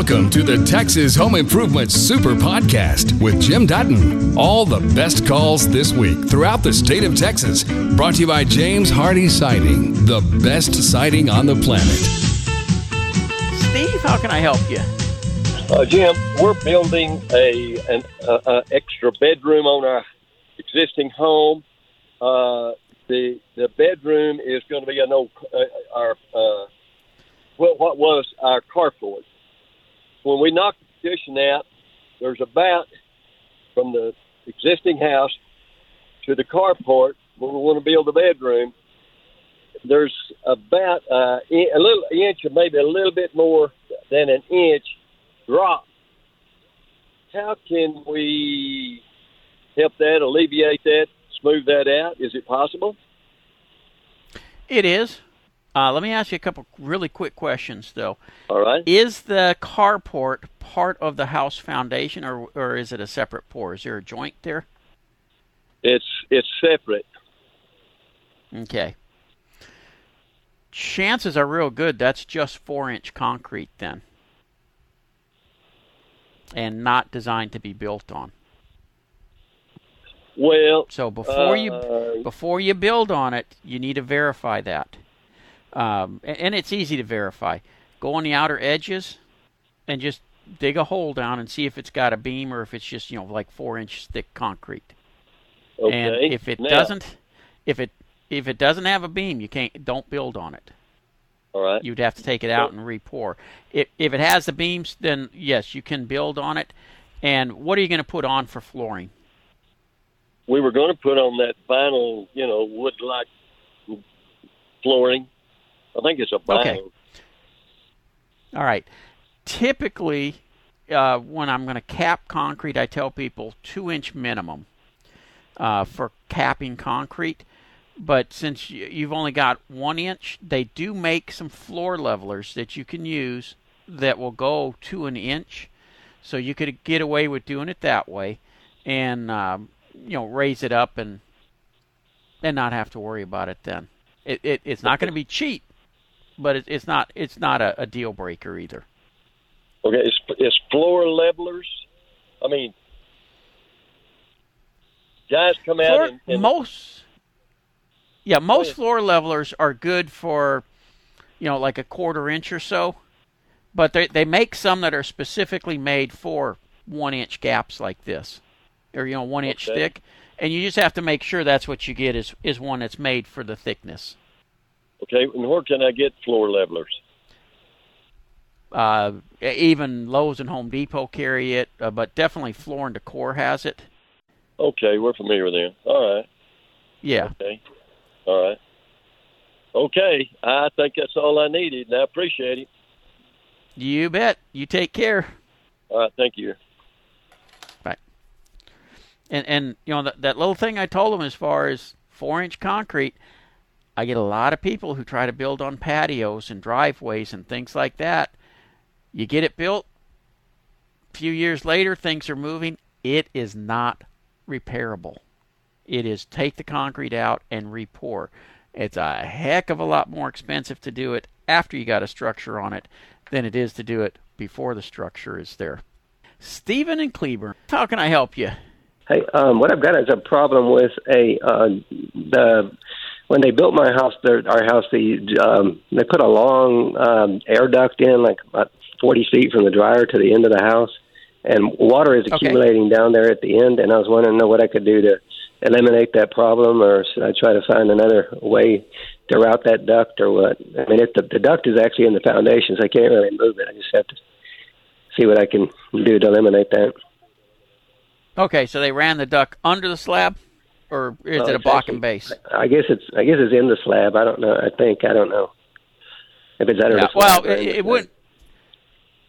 Welcome to the Texas Home Improvement Super Podcast with Jim Dutton. All the best calls this week throughout the state of Texas. Brought to you by James Hardie Siding, the best siding on the planet. Steve, how can I help you? Uh, Jim, we're building a an uh, uh, extra bedroom on our existing home. Uh, the the bedroom is going to be an old uh, our uh, well, what was our carport. When we knock the petition out, there's about from the existing house to the carport where we want to build a bedroom. There's about uh, a little inch or maybe a little bit more than an inch drop. How can we help that, alleviate that, smooth that out? Is it possible? It is. Uh, let me ask you a couple really quick questions, though. All right. Is the carport part of the house foundation, or or is it a separate pour? Is there a joint there? It's it's separate. Okay. Chances are real good that's just four inch concrete then, and not designed to be built on. Well, So before you uh, before you build on it, you need to verify that. Um, a- and it's easy to verify. Go on the outer edges and just dig a hole down and see if it's got a beam or if it's just you know like four inch thick concrete. okay. And if it Now, doesn't, if it if it doesn't have a beam, you can't don't build on it. all right. You'd have to take it out and re-pour. If if it has the beams, then yes, you can build on it. And what are you going to put on for flooring? we were going to put on that vinyl, you know, wood-like flooring. I think it's a vinyl. Okay. All right. Typically, uh, when I'm going to cap concrete, I tell people two inch minimum uh, for capping concrete. But since you've only got one inch, they do make some floor levelers that you can use that will go to an inch. So you could get away with doing it that way, and um, you know raise it up and and not have to worry about it. Then it, it it's not going to be cheap, but it, it's not it's not a, a deal breaker either. Okay, it's, it's floor levelers. I mean, guys come out Floor, and, and most yeah most floor levelers are good for you know like a quarter inch or so but they they make some that are specifically made for one inch gaps like this or you know one inch Okay. thick and you just have to make sure that's what you get is is one that's made for the thickness okay, and where can I get floor levelers? uh, even Lowe's and Home Depot carry it, uh, but definitely Floor and Decor has it. Okay, we're familiar with them. All right. Yeah. Okay. All right. Okay, I think that's all I needed, and I appreciate it. You bet. You take care. All right, thank you. And and you know that that little thing I told them as far as four inch concrete, I get a lot of people who try to build on patios and driveways and things like that. You get it built. A few years later, things are moving. It is not repairable. It is take the concrete out and re-pour. It's a heck of a lot more expensive to do it after you got a structure on it than it is to do it before the structure is there. Stephen and Cleburne, how can I help you? Hey, um, what I've got is a problem with a uh, the when they built my house, their, our house, the um, they put a long um, air duct in, like about forty feet from the dryer to the end of the house, and water is Okay. accumulating down there at the end. And I was wondering know what I could do to eliminate that problem, or should I try to find another way to route that duct, or what? I mean, it, the, the duct is actually in the foundation, so I can't really move it. I just have to see what I can do to eliminate that. Okay, so they ran the duct under the slab, or is Oh, it a it's block actually- and base? I guess it's I guess it's in the slab. I don't know. I think I don't know if it's under Yeah, the slab. well, it, it would.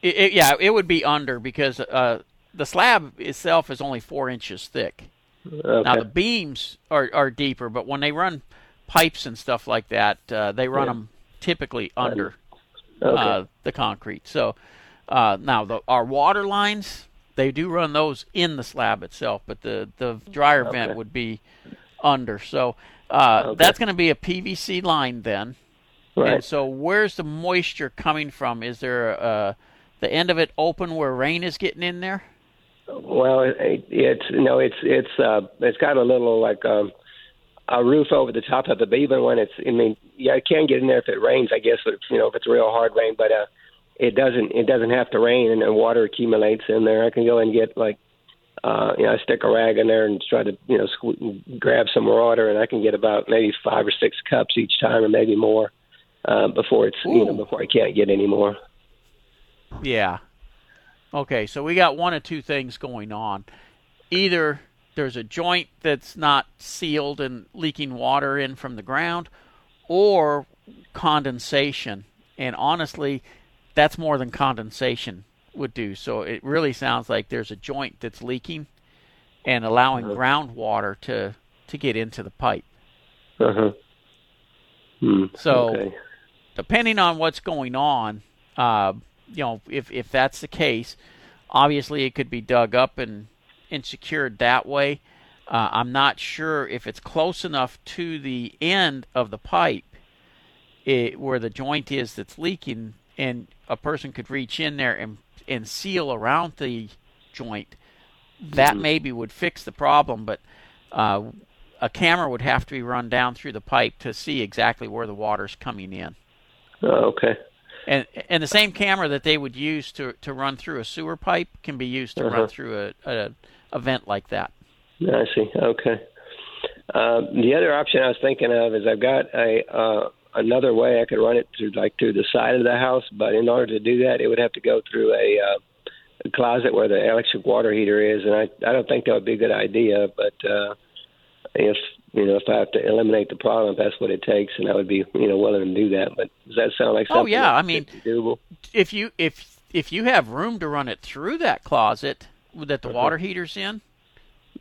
It, it, yeah, it would be under because uh, the slab itself is only four inches thick. Okay. Now the beams are are deeper, but when they run pipes and stuff like that, uh, they run Yeah. them typically under okay. uh, the concrete. So uh, now the our water lines they do run those in the slab itself, but the the dryer vent would be under. So uh, Okay. that's going to be a PVC line then. right. And so, where's the moisture coming from? Is there a the end of it open where rain is getting in there? Well, it, it's no, it's it's uh, it's got a little like um, a roof over the top of it. But even when it's, I mean, yeah, it can get in there if it rains. I guess, if, you know, if it's real hard rain. But uh, it doesn't. It doesn't have to rain, and, and water accumulates in there. I can go and get like, uh, you know, I stick a rag in there and try to, you know, squ- grab some water, and I can get about maybe five or six cups each time, or maybe more, uh, before it's, Ooh. you know, before I can't get any more. Yeah. Okay, so we got one of two things going on. Either there's a joint that's not sealed and leaking water in from the ground, or condensation. And honestly, that's more than condensation would do. So it really sounds like there's a joint that's leaking and allowing uh-huh. groundwater to to get into the pipe. Uh-huh. Hmm. So, okay. depending on what's going on, uh, you know, if if that's the case, obviously it could be dug up and and secured that way. Uh, I'm not sure if it's close enough to the end of the pipe it, where the joint is that's leaking, and a person could reach in there and and seal around the joint. That mm-hmm. maybe would fix the problem, but uh, a camera would have to be run down through the pipe to see exactly where the water's coming in. Oh, okay. And and the same camera that they would use to to run through a sewer pipe can be used to uh-huh. run through a, a event like that. I see. Okay. Uh, the other option I was thinking of is I've got a uh, another way I could run it through like through the side of the house, but in order to do that, it would have to go through a, uh, a closet where the electric water heater is, and I I don't think that would be a good idea. But uh, if you know if I have to eliminate the problem, if that's what it takes, and I would be you know willing to do that. But does that sound like oh, something? Oh yeah, I mean, doable? If you if if you have room to run it through that closet that the uh-huh. water heater's in,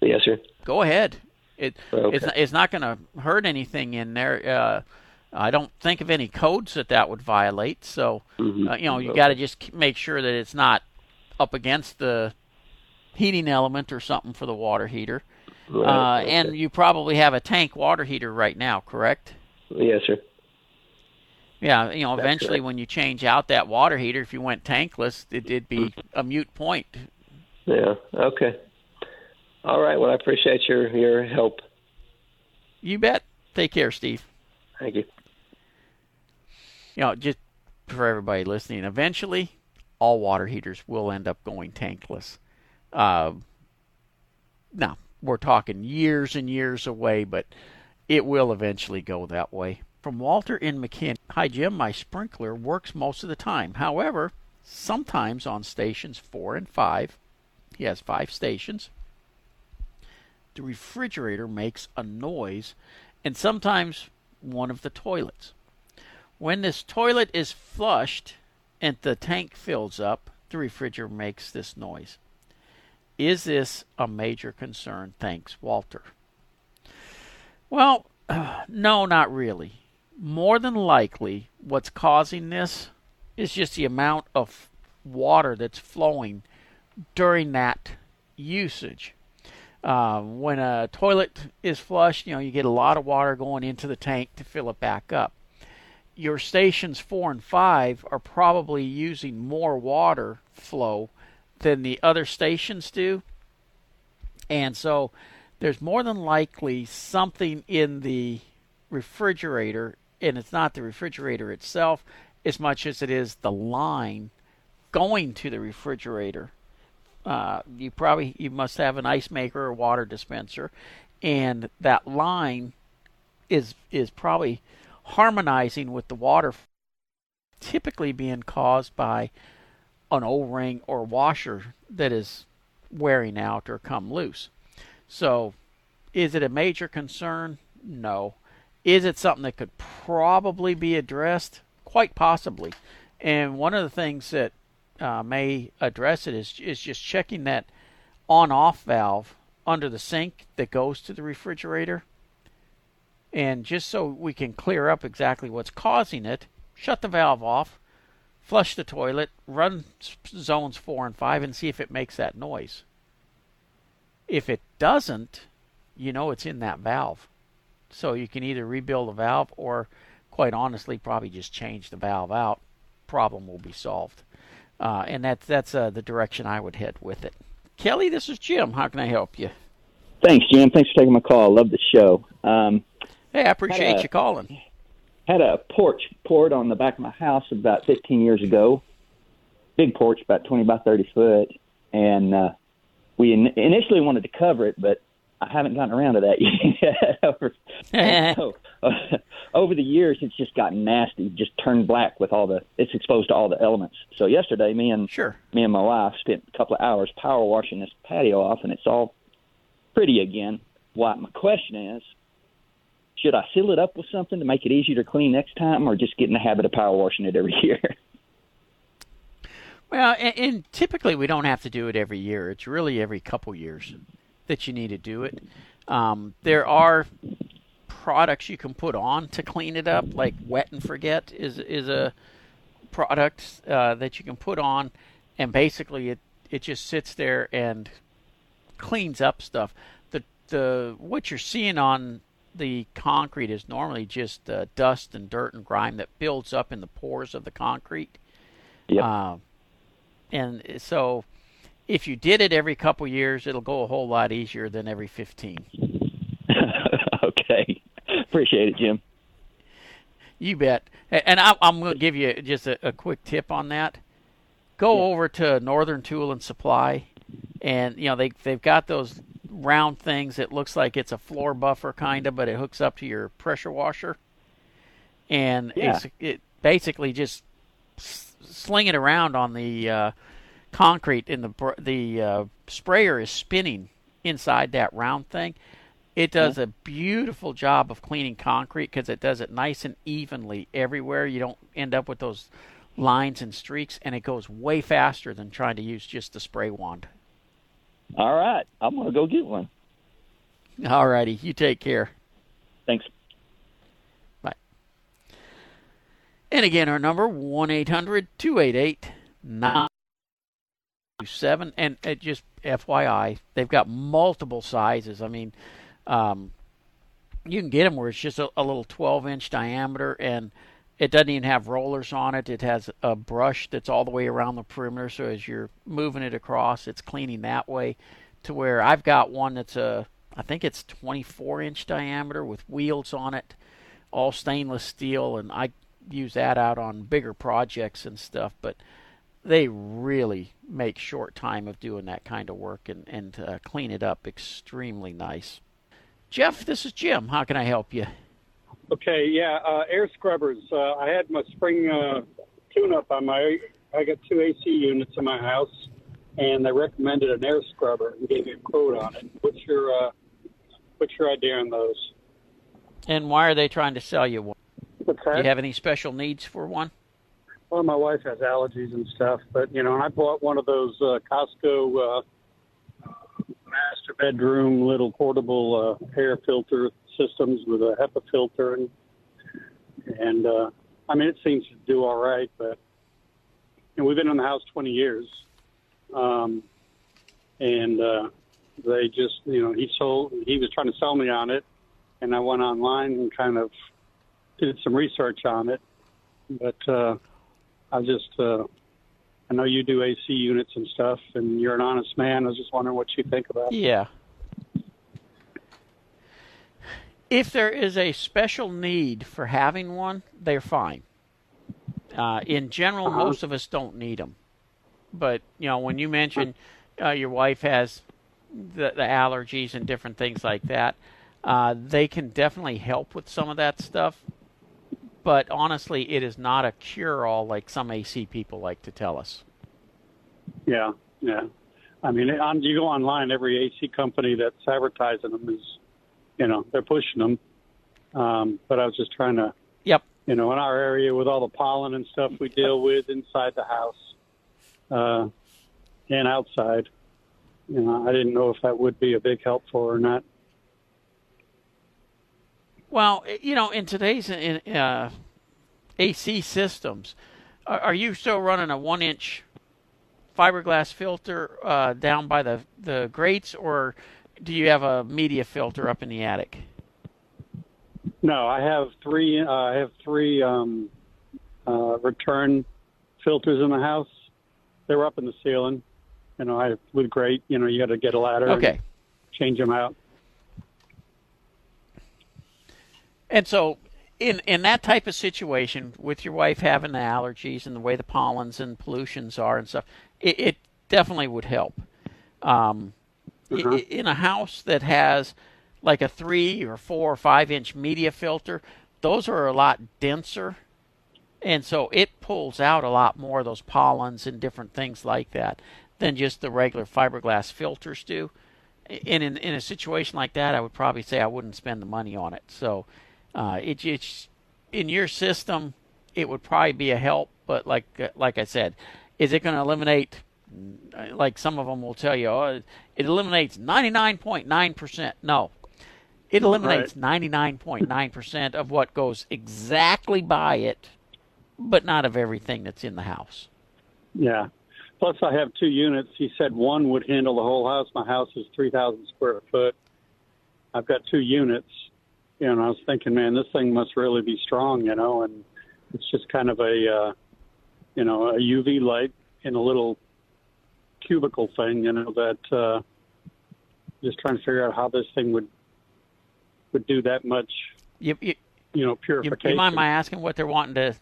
yes, sir. Go ahead. It okay. it's it's not going to hurt anything in there. Uh, I don't think of any codes that that would violate. So, mm-hmm. uh, you know, you got to just make sure that it's not up against the heating element or something for the water heater. Right. Uh, okay. And you probably have a tank water heater right now, correct? Yes, sir. Yeah, you know, That's eventually correct. when you change out that water heater, if you went tankless, it, would be mm-hmm. a mute point. Yeah. Okay. All right. Well, I appreciate your your help. You bet. Take care, Steve. Thank you you know, just for everybody listening, eventually all water heaters will end up going tankless. Uh, now, we're talking years and years away, but it will eventually go that way. From Walter in McKinney Hi, Jim. My sprinkler works most of the time. However, sometimes on stations four and five, he has five stations, the refrigerator makes a noise, and sometimes one of the toilets. When this toilet is flushed and the tank fills up, the refrigerator makes this noise. Is this a major concern? Thanks, Walter. Well, no, not really. More than likely, what's causing this is just the amount of water that's flowing during that usage. Uh, when a toilet is flushed, you know, you get a lot of water going into the tank to fill it back up your stations four and five are probably using more water flow than the other stations do. And so there's more than likely something in the refrigerator, and it's not the refrigerator itself as much as it is the line going to the refrigerator. Uh, you probably you must have an ice maker or water dispenser, and that line is is probably harmonizing with the water typically being caused by an O-ring or washer that is wearing out or come loose. So, is it a major concern? No. Is it something that could probably be addressed? Quite possibly. And one of the things that uh, may address it is is just checking that on-off valve under the sink that goes to the refrigerator and just so we can clear up exactly what's causing it, shut the valve off, flush the toilet, run zones 4 and 5 and see if it makes that noise. If it doesn't, you know it's in that valve. So you can either rebuild the valve or quite honestly probably just change the valve out. Problem will be solved. uh, and that's that's uh, the direction I would head with it. Kelly, this is Jim. How can I help you? Thanks, Jim. Thanks for taking my call. I love the show. Um, hey, I appreciate a, you calling. Had a porch poured on the back of my house about 15 years ago. Big porch, about 20 by 30 foot, and uh, we in- initially wanted to cover it, but I haven't gotten around to that yet. so, uh, over the years, it's just gotten nasty, just turned black with all the. It's exposed to all the elements. So yesterday, me and sure. me and my wife spent a couple of hours power washing this patio off, and it's all pretty again. What my question is, should I seal it up with something to make it easier to clean next time, or just get in the habit of power washing it every year? Well, and, and, typically we don't have to do it every year. It's really every couple years that you need to do it. Um, there are products you can put on to clean it up, like Wet and Forget is is a product uh, that you can put on, and basically it it just sits there and cleans up stuff. The the what you're seeing on the concrete is normally just uh, dust and dirt and grime that builds up in the pores of the concrete. Yeah. Uh, and so if you did it every couple years, it'll go a whole lot easier than every 15. okay. Appreciate it, Jim. You bet. And I, am going to give you just a, a, quick tip on that. Go yeah. over to Northern Tool and Supply, and you know they they've got those round things. It looks like it's a floor buffer kind of, but it hooks up to your pressure washer, and yeah. it basically just sling it around on the uh, concrete, and the the uh, sprayer is spinning inside that round thing it does a beautiful job of cleaning concrete because it does it nice and evenly everywhere. You don't end up with those lines and streaks, and it goes way faster than trying to use just the spray wand. All right, I'm gonna go get one. All righty, you take care. Thanks. Bye. And again, our number one eight hundred two eight eight nine seven. And it just FYI, they've got multiple sizes. I mean um, you can get them where it's just a, a little 12 inch diameter and it doesn't even have rollers on it. It has a brush that's all the way around the perimeter. So as you're moving it across, it's cleaning that way. To where I've got one that's a, I think it's 24 inch diameter with wheels on it, all stainless steel, and I use that out on bigger projects and stuff. But they really make short time of doing that kind of work and and uh, clean it up extremely nice. Jeff, this is Jim. How can I help you? Okay, yeah, uh, air scrubbers. Uh, I had my spring uh, tune-up on my. I got two AC units in my house, and they recommended an air scrubber and gave me a quote on it. What's your uh, What's your idea on those? And why are they trying to sell you one? What's that? Do you have any special needs for one? Well, my wife has allergies and stuff, but you know, and I bought one of those uh, Costco uh, master bedroom little portable uh, air filter systems with a HEPA filter, and and uh, I mean it seems to do all right. But and we've been in the house 20 years, um, and uh, they just you know he sold he was trying to sell me on it, and I went online and kind of did some research on it, but uh, I just uh, I know you do AC units and stuff, and you're an honest man. I was just wondering what you think about. Yeah. If there is a special need for having one, they're fine. Uh, in general, uh-huh. most of us don't need them. But you know, when you mention uh, your wife has the, the, allergies and different things like that, uh, they can definitely help with some of that stuff but honestly, it is not a cure-all like some AC people like to tell us. Yeah, yeah. I mean, on, you go online, every AC company that's advertising them is, you know, they're pushing them. Um, but I was just trying to, yep. You know, in our area with all the pollen and stuff we deal with inside the house uh, and outside, you know, I didn't know if that would be a big help for or not. Well, you know, in today's in, uh, AC systems, are, are, you still running a one-inch fiberglass filter uh, down by the the grates, or do you have a media filter up in the attic? No, I have three. Uh, I have three um, uh, return filters in the house, They were up in the ceiling. You know, I with great. You know, you got to get a ladder. and Okay. change them out. And so, in in that type of situation, with your wife having the allergies and the way the pollens and pollutions are and stuff, it, it definitely would help. Um, Uh-huh. in a house that has like a three or four or five inch media filter, those are a lot denser, and so it pulls out a lot more of those pollens and different things like that than just the regular fiberglass filters do. And in in a situation like that, I would probably say I wouldn't spend the money on it. So, uh, it it's in your system, it would probably be a help. But like uh, like I said, is it going to eliminate? Like some of them will tell you, oh, it eliminates ninety nine point nine percent. No, it eliminates ninety nine point nine percent of what goes exactly by it, but not of everything that's in the house. Yeah. Plus, I have two units. He said one would handle the whole house. My house is 3,000 square foot. I've got two units. You know, and I was thinking, man, this thing must really be strong, you know, and it's just kind of a, uh, you know, a UV light in a little cubicle thing, you know, that uh, just trying to figure out how this thing would would do that much, You, you, you know, purification. you mind my asking what they're wanting to?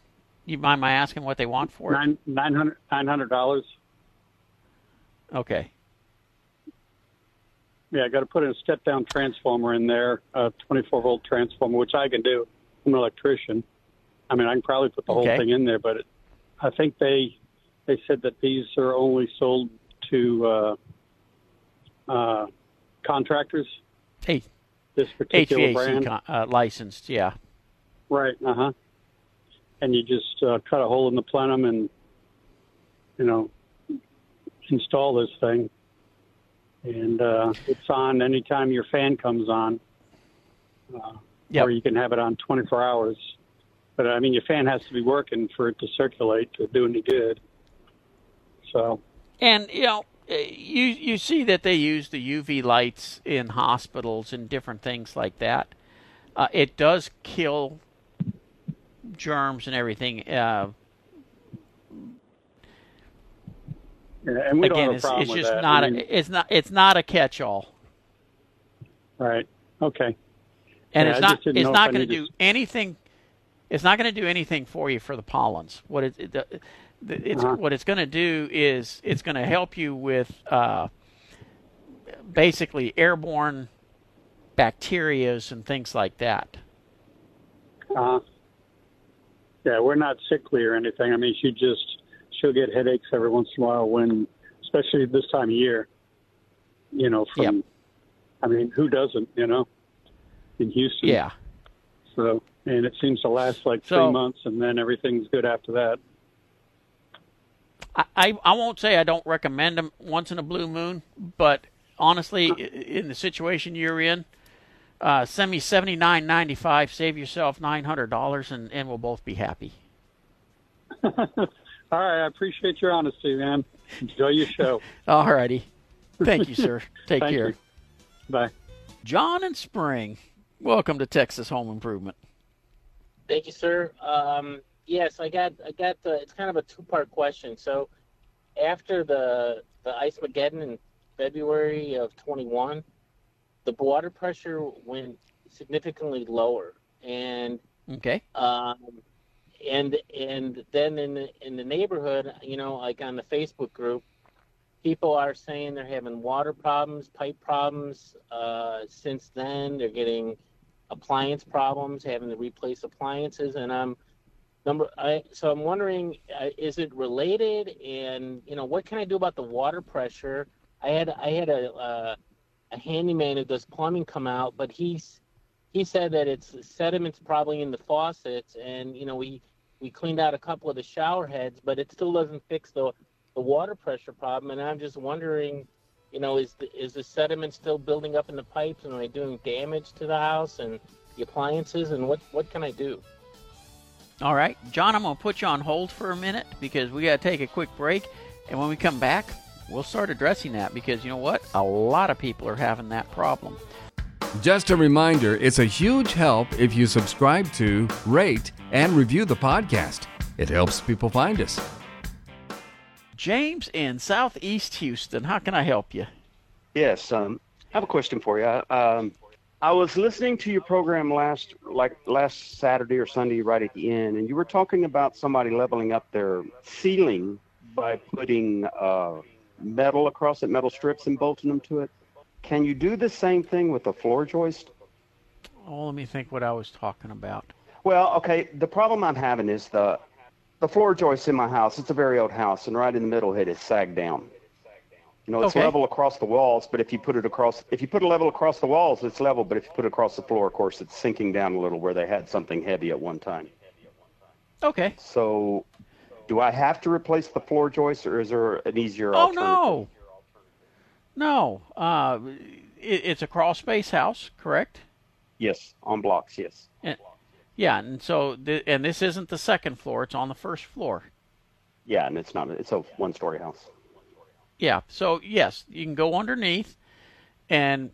You mind my asking what they want for it? Nine nine hundred nine hundred dollars. Okay. Yeah, I got to put in a step down transformer in there, a 24 volt transformer, which I can do. I'm an electrician. I mean, I can probably put the Okay. whole thing in there, but it, I think they they said that these are only sold to uh, uh, contractors. Hey, This particular HVAC brand, con- uh, licensed, yeah. right? Uh huh. And you just uh, cut a hole in the plenum and you know install this thing, and uh, it's on anytime your fan comes on. Uh, Yep. or you can have it on 24 hours. But I mean, your fan has to be working for it to circulate to do any good. So, And you know, uh, you you see that they use the UV lights in hospitals and different things like that. Uh, it does kill germs and everything. Uh, yeah, and again, don't have a it's, it's just that. not I mean, a it's not it's not a catch-all, right. Okay. and Yeah, it's not it's not going to do anything. It's not going to do anything for you for the pollens. What it, it the- it's Uh-huh. what it's going to do is it's going to help you with uh, basically airborne bacterias and things like that. Uh, yeah, we're not sickly or anything. I mean, she just she'll get headaches every once in a while when, especially this time of year. You know, from Yep. I mean, who doesn't? You know, in Houston. Yeah. So, and it seems to last like So- three months, and then everything's good after that. I, I, I won't say I don't recommend them once in a blue moon, but honestly, in the situation you're in, uh, send me seventy nine ninety five, save yourself nine hundred dollars, and and we'll both be happy. All right, I appreciate your honesty, man. Enjoy your show. All righty, thank you, sir. Take Thank care. you. Bye. John and Spring, welcome to Texas Home Improvement. Thank you, sir. Um, yes, I got I got the. It's kind of a two part question. So, after the the ice mageddon in February of 21, the water pressure went significantly lower, and Okay. um, and and then in the in the neighborhood, you know, like on the Facebook group, people are saying they're having water problems, pipe problems. Uh, since then, they're getting appliance problems, having to replace appliances, and I'm number. I so I'm wondering, uh, is it related? And you know, what can I do about the water pressure? I had I had a uh, a handyman who does plumbing come out, but he's he said that it's sediments probably in the faucets, and you know we we cleaned out a couple of the shower heads, but it still doesn't fix the the water pressure problem. And I'm just wondering, you know, is the is the sediment still building up in the pipes, and are they doing damage to the house and the appliances? And what what can I do? All right, John, I'm going to put you on hold for a minute because we got to take a quick break. And when we come back, we'll start addressing that because you know what? A lot of people are having that problem. Just a reminder it's a huge help if you subscribe to, rate, and review the podcast. It helps people find us. James in Southeast Houston. How can I help you? Yes, um, I have a question for you. Um, I was listening to your program last, like last Saturday or Sunday, right at the end, and you were talking about somebody leveling up their ceiling by putting uh, metal across it, metal strips, and bolting them to it. Can you do the same thing with a floor joist? Oh, let me think what I was talking about. Well, okay. The problem I'm having is the the floor joist in my house. It's a very old house, and right in the middle it is sagged down. You know, it's Okay. level across the walls, but if you put it across, if you put a level across the walls, it's level. But if you put it across the floor, of course, it's sinking down a little where they had something heavy at one time. Okay. So, do I have to replace the floor joist, or is there an easier Oh alternative? no. No. Uh, it, it's a crawl space house, correct? Yes, on blocks. Yes. Yeah, and so th- and this isn't the second floor; it's on the first floor. Yeah, and it's not. It's a one-story house. Yeah. So yes, you can go underneath and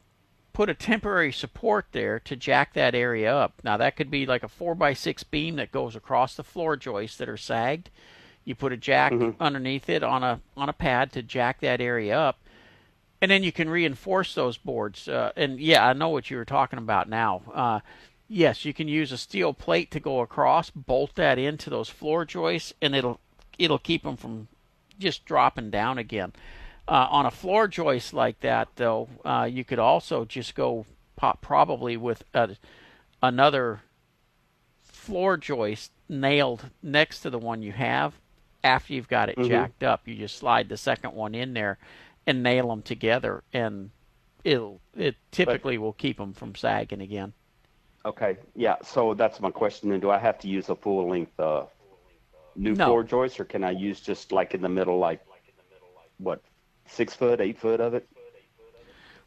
put a temporary support there to jack that area up. Now that could be like a four by six beam that goes across the floor joists that are sagged. You put a jack underneath it on a on a pad to jack that area up, and then you can reinforce those boards. Uh, and yeah, I know what you were talking about now. Uh, yes, you can use a steel plate to go across, bolt that into those floor joists, and it'll it'll keep them from just dropping down again. Uh, on a floor joist like that, though, uh, you could also just go pop, probably with a, another floor joist nailed next to the one you have. After you've got it jacked up, you just slide the second one in there and nail them together, and it'll it typically will keep them from sagging again. Okay. Yeah. So that's my question. Then, do I have to use a full-length uh, new No. floor joist, or can I use just like in the middle, like what, six foot, eight foot of it?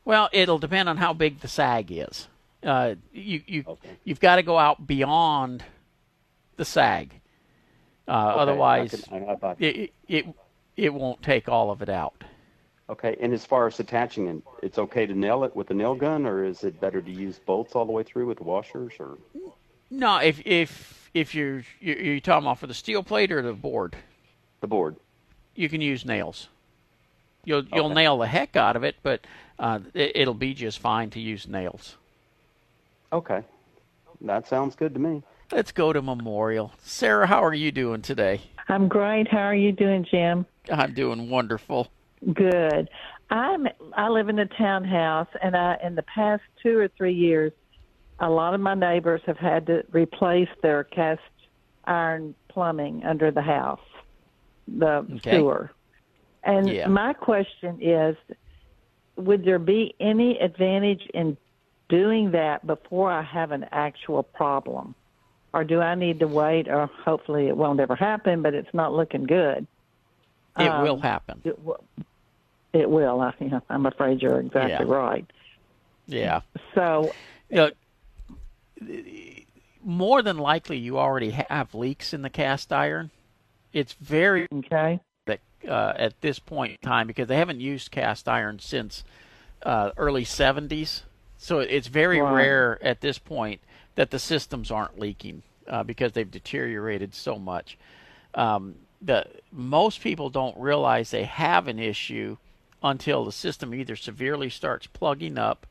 Well, it'll depend on how big the sag is. Uh, you you Okay. you've got to go out beyond the sag. Uh, Okay, otherwise, I can- I- I- it, it it won't take all of it out. Okay. And as far as attaching it, it's okay to nail it with a nail gun, or is it better to use bolts all the way through with washers? Or No, if if if you're you're, you're talking about for the steel plate or the board, the board? you can use nails. You'll you'll nail the heck out of it, but uh, it, it'll be just fine to use nails. Okay. That sounds good to me. Let's go to Memorial. Sarah, how are you doing today? I'm great. How are you doing, Jim? I'm doing wonderful. Good. I'm I live in a townhouse and I in the past 2 or 3 years a lot of my neighbors have had to replace their cast iron plumbing under the house, the Okay. sewer. And Yeah. my question is would there be any advantage in doing that before I have an actual problem? Or do I need to wait or hopefully it won't ever happen, but it's not looking good? It Um, will happen. It will. It will. I, I'm afraid you're exactly Yeah. right. Yeah. So, you know, more than likely you already have leaks in the cast iron. It's very okay. that uh, at this point in time because they haven't used cast iron since uh, early 70s. So it's very Right. rare at this point that the systems aren't leaking uh, because they've deteriorated so much. Um, the most people don't realize they have an issue until the system either severely starts plugging up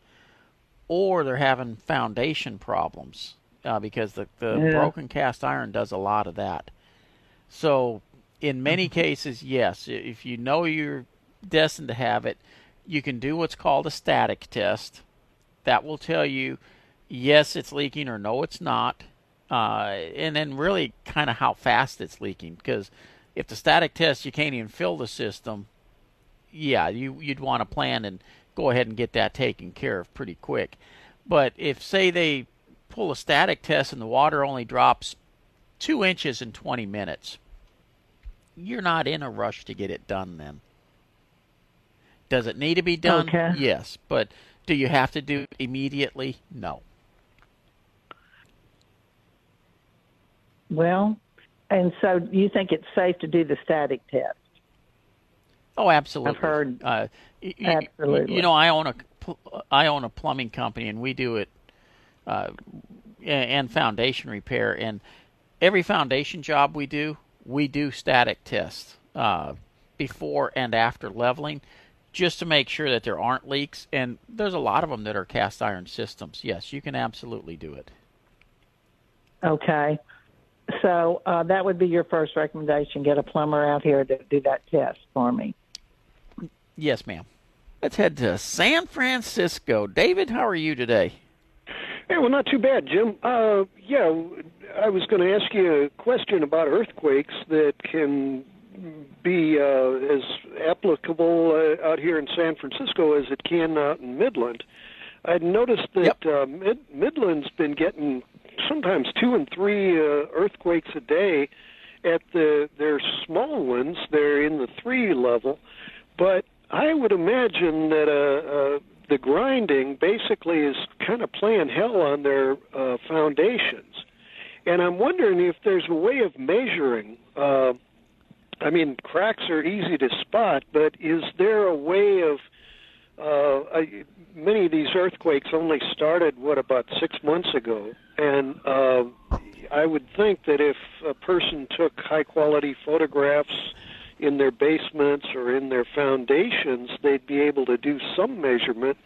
or they're having foundation problems uh, because the, the Yeah. broken cast iron does a lot of that. So, in many cases, yes, if you know you're destined to have it, you can do what's called a static test. That will tell you, yes, it's leaking or no, it's not. Uh, and then really kind of how fast it's leaking. Because if the static test, you can't even fill the system, yeah, you, you'd want to plan and go ahead and get that taken care of pretty quick. But if, say, they pull a static test and the water only drops two inches in 20 minutes, you're not in a rush to get it done then. Does it need to be done? Okay. Yes. But do you have to do it immediately? No. well, and so you think it's safe to do the static test? Oh, absolutely. I've heard- Uh, y- y- Absolutely. You know, I own a I own a plumbing company, and we do it uh, and foundation repair. And every foundation job we do, we do static tests. Uh, before and after leveling just to make sure that there aren't leaks. And there's a lot of them that are cast iron systems. Yes, you can absolutely do it. Okay. So uh, that would be your first recommendation. Get a plumber out here to do that test for me. Yes, ma'am. Let's head to San Francisco. David, how are you today? Hey, well, not too bad, Jim. Uh, yeah, I was going to ask you a question about earthquakes that can be uh, as applicable uh, out here in San Francisco as it can out in Midland. I'd noticed that yep. uh, Mid- Midland's been getting sometimes two and three uh, earthquakes a day. At the their small ones, they're in the three level, but I would imagine that uh, uh, the grinding basically is kind of playing hell on their uh, foundations. And I'm wondering if there's a way of measuring. Uh, I mean, cracks are easy to spot, but is there a way of uh, I, many of these earthquakes only started what about six months ago, and uh, I would think that if a person took high quality photographs in their basements or in their foundations, they'd be able to do some measurement.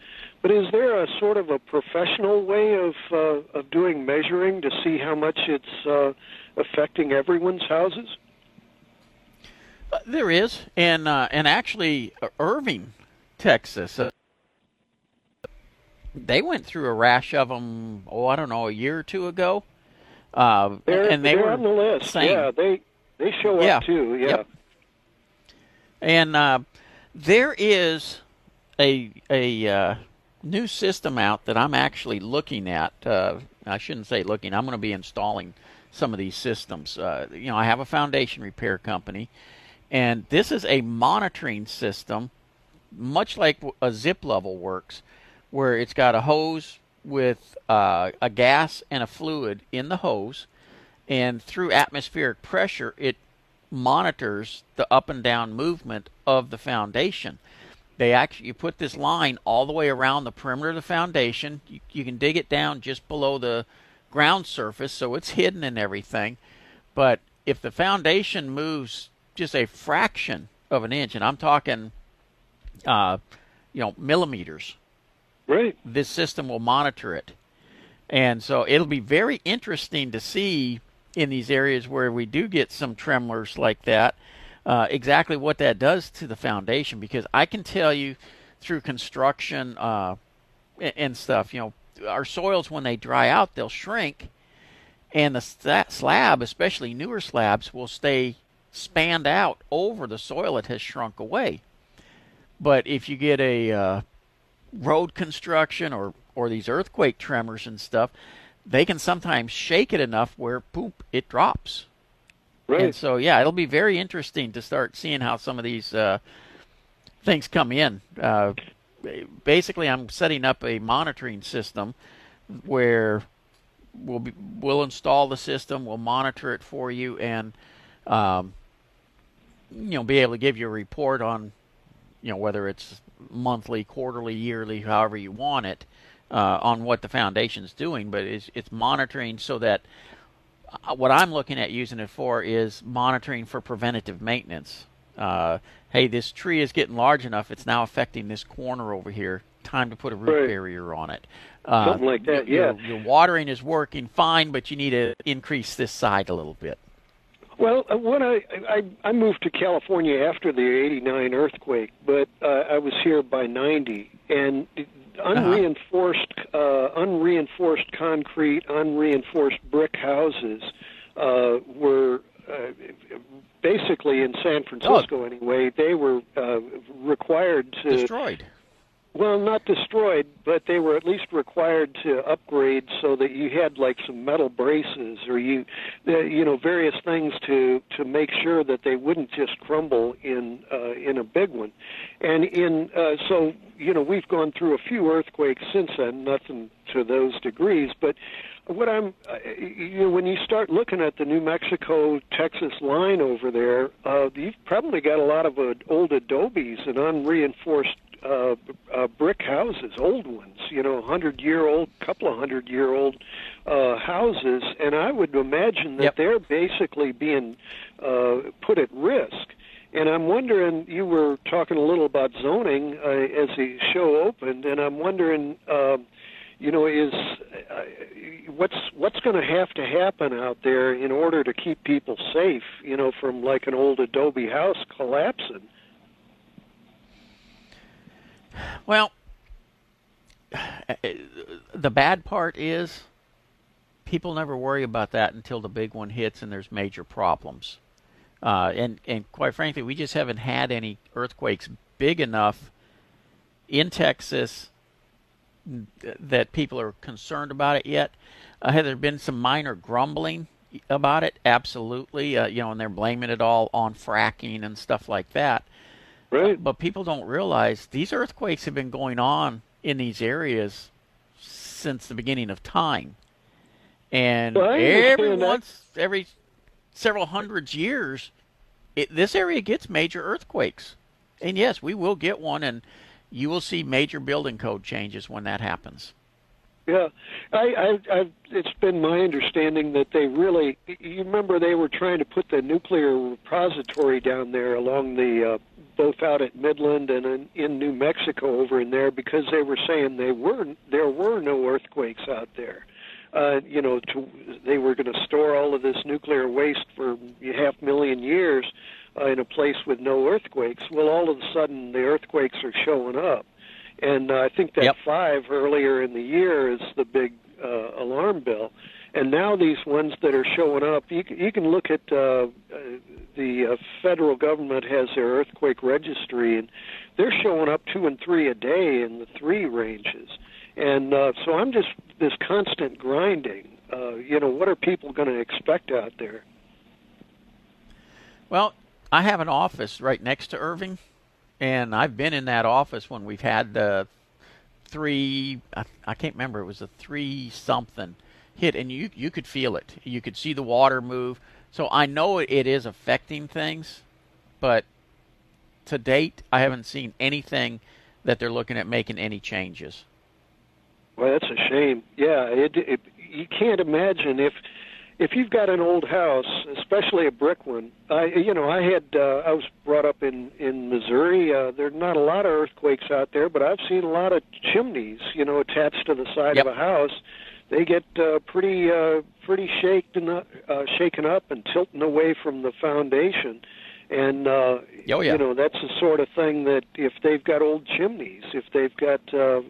But is there a sort of a professional way of uh, of doing measuring to see how much it's uh, affecting everyone's houses? Uh, there is, and uh, and actually, uh, Irving, Texas, uh, they went through a rash of them. Oh, I don't know, a year or two ago. Uh, they're, and they were on the list. Saying, yeah, they they show yeah, up too. Yeah. Yep. And uh, there is a a uh, new system out that I'm actually looking at. Uh, I shouldn't say looking. I'm going to be installing some of these systems. Uh, you know, I have a foundation repair company, and this is a monitoring system, much like a zip level works, where it's got a hose with uh, a gas and a fluid in the hose, and through atmospheric pressure, it monitors the up and down movement of the foundation. They actually you put this line all the way around the perimeter of the foundation. You, you can dig it down just below the ground surface, so it's hidden and everything. But if the foundation moves just a fraction of an inch, and I'm talking, uh, you know, millimeters, right? This system will monitor it, and so it'll be very interesting to see in these areas where we do get some tremors like that, uh, exactly what that does to the foundation. Because I can tell you through construction uh, and stuff, you know, our soils when they dry out, they'll shrink, and the slab, especially newer slabs, will stay spanned out over the soil that has shrunk away. But if you get a uh, road construction or or these earthquake tremors and stuff, they can sometimes shake it enough where poop it drops. Right. And so yeah, it'll be very interesting to start seeing how some of these uh, things come in. Uh, basically, I'm setting up a monitoring system where we'll be, we'll install the system, we'll monitor it for you, and um, you know be able to give you a report on you know whether it's monthly, quarterly, yearly, however you want it uh, on what the foundation's doing, but it's, it's monitoring so that uh, what I'm looking at using it for is monitoring for preventative maintenance. Uh, hey, this tree is getting large enough; it's now affecting this corner over here. Time to put a root right. barrier on it. Uh, Something like that, yeah. Your, your, watering is working fine, but you need to increase this side a little bit. Well, uh, when I, I I moved to California after the '89 earthquake, but uh, I was here by '90, and. Unreinforced uh, unreinforced concrete, unreinforced brick houses uh, were uh, basically in San Francisco oh. anyway. They were uh, required to destroyed. Well, not destroyed, but they were at least required to upgrade so that you had like some metal braces or you, uh, you know, various things to to make sure that they wouldn't just crumble in uh, in a big one. And in uh, so you know we've gone through a few earthquakes since then, nothing to those degrees, but what I'm, uh, you know, when you start looking at the New Mexico Texas line over there, uh, you've probably got a lot of uh, old adobes and unreinforced uh, uh, brick houses, old ones, you know, hundred year old, couple of hundred year old uh, houses, and I would imagine that yep. they're basically being uh, put at risk. And I'm wondering, you were talking a little about zoning uh, as the show opened, and I'm wondering, uh, you know, is uh, what's what's going to have to happen out there in order to keep people safe, you know, from like an old adobe house collapsing? Well, the bad part is people never worry about that until the big one hits and there's major problems. Uh, and and quite frankly, we just haven't had any earthquakes big enough in Texas that people are concerned about it yet. Uh, have there been some minor grumbling about it? Absolutely. Uh, you know, and they're blaming it all on fracking and stuff like that. Right. but people don't realize these earthquakes have been going on in these areas since the beginning of time. And Well, every that. once every several hundreds years, it, this area gets major earthquakes. And yes, we will get one, and you will see major building code changes when that happens. Yeah, I, I, I've, it's been my understanding that they really. You remember they were trying to put the nuclear repository down there along the, uh, both out at Midland and in, in New Mexico over in there because they were saying they were there were no earthquakes out there. Uh, you know, to, they were going to store all of this nuclear waste for half million years uh, in a place with no earthquakes. Well, all of a sudden the earthquakes are showing up. And uh, I think that Yep. five earlier in the year is the big uh, alarm bell. And now these ones that are showing up, you can, you can look at uh, uh, the uh, federal government has their earthquake registry, and they're showing up two and three a day in the three ranges. And uh, so I'm just this constant grinding. Uh, you know, what are people going to expect out there? Well, I have an office right next to Irving, and I've been in that office when we've had the three. I, I can't remember. It was a three something hit, and you you could feel it. You could see the water move. So I know it is affecting things, but to date, I haven't seen anything that they're looking at making any changes. Well, that's a shame. Yeah, it, it you can't imagine if if you've got an old house, especially a brick one. I you know I had uh, I was brought up in in Missouri. Uh, there's not a lot of earthquakes out there, but I've seen a lot of chimneys, you know, attached to the side Yep. of a house. They get uh, pretty uh, pretty shaken up, uh, shaken up and tilting away from the foundation. And uh, Oh, yeah. you know that's the sort of thing that if they've got old chimneys, if they've got uh,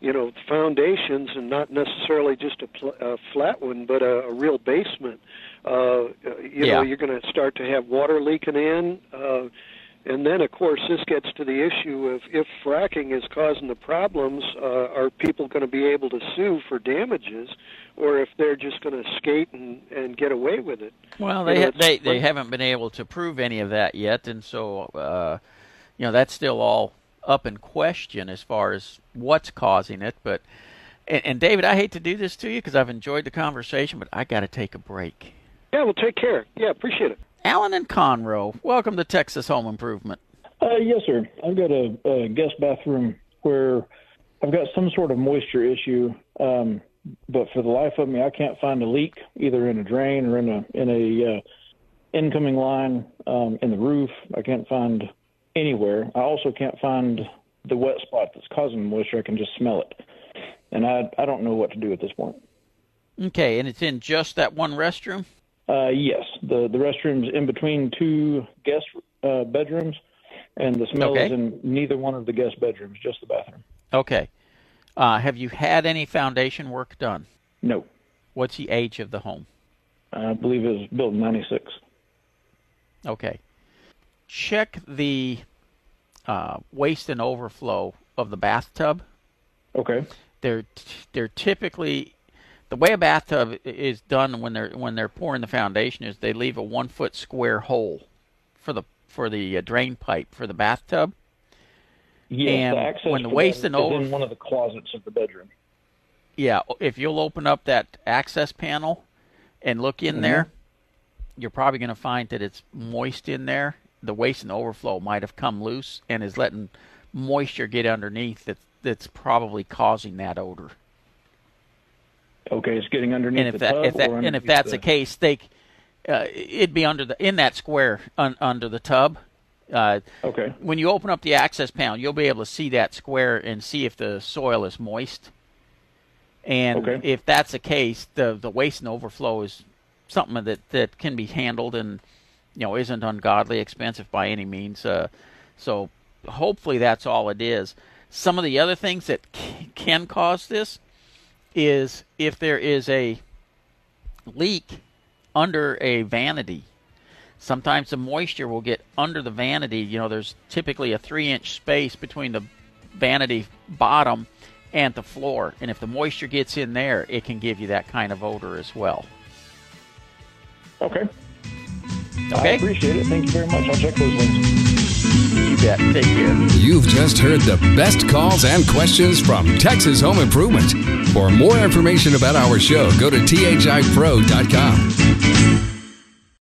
you know foundations and not necessarily just a, pl- a flat one, but a, a real basement. Uh, you Yeah. know, you're going to start to have water leaking in, uh, and then of course this gets to the issue of if fracking is causing the problems, uh, are people going to be able to sue for damages, or if they're just going to skate and, and get away with it? Well, You they know, ha- it's- they they haven't been able to prove any of that yet, and so uh, you know that's still all up in question as far as what's causing it. But and, and David, I hate to do this to you because I've enjoyed the conversation, but I got to take a break. Yeah, well, take care. Yeah, appreciate it. Alan and Conroe, welcome to Texas Home Improvement. Uh, yes, sir. I've got a, a guest bathroom where I've got some sort of moisture issue, um, but for the life of me, I can't find a leak either in a drain or in a in a uh, incoming line um, in the roof. I can't find anywhere. I also can't find the wet spot that's causing the moisture. I can just smell it, and I I don't know what to do at this point. Okay, and it's in just that one restroom. Uh, yes, the the restrooms in between two guest uh, bedrooms, and the smell Okay. is in neither one of the guest bedrooms, just the bathroom. Okay, uh, have you had any foundation work done? No, What's the age of the home? I believe it was built in '96. Okay. Check the uh, waste and overflow of the bathtub. Okay. They're they're typically the way a bathtub is done when they're when they're pouring the foundation is they leave a one foot square hole for the for the uh, drain pipe for the bathtub. Yeah, And the access when the waste and over- in one of the closets of the bedroom. Yeah, if you'll open up that access panel and look in Mhm. there, you're probably going to find that it's moist in there. The waste and overflow might have come loose and is letting moisture get underneath that that's probably causing that odor. Okay, it's getting underneath and if the that tub if that and if that's the... the case, they uh, it'd be under the in that square un, under the tub, Uh, Okay. when you open up the access panel, you'll be able to see that square and see if the soil is moist. And Okay. if that's the case, the the waste and overflow is something that that can be handled and you know isn't ungodly expensive by any means. Uh, so hopefully that's all it is. Some of the other things that can cause this is if there is a leak under a vanity. Sometimes the moisture will get under the vanity. You know, there's typically a three inch space between the vanity bottom and the floor. And if the moisture gets in there, it can give you that kind of odor as well. Okay. I appreciate it. Thank you very much. I'll check those links. You bet. Take care. You've just heard the best calls and questions from Texas Home Improvement. For more information about our show, go to thipro.com.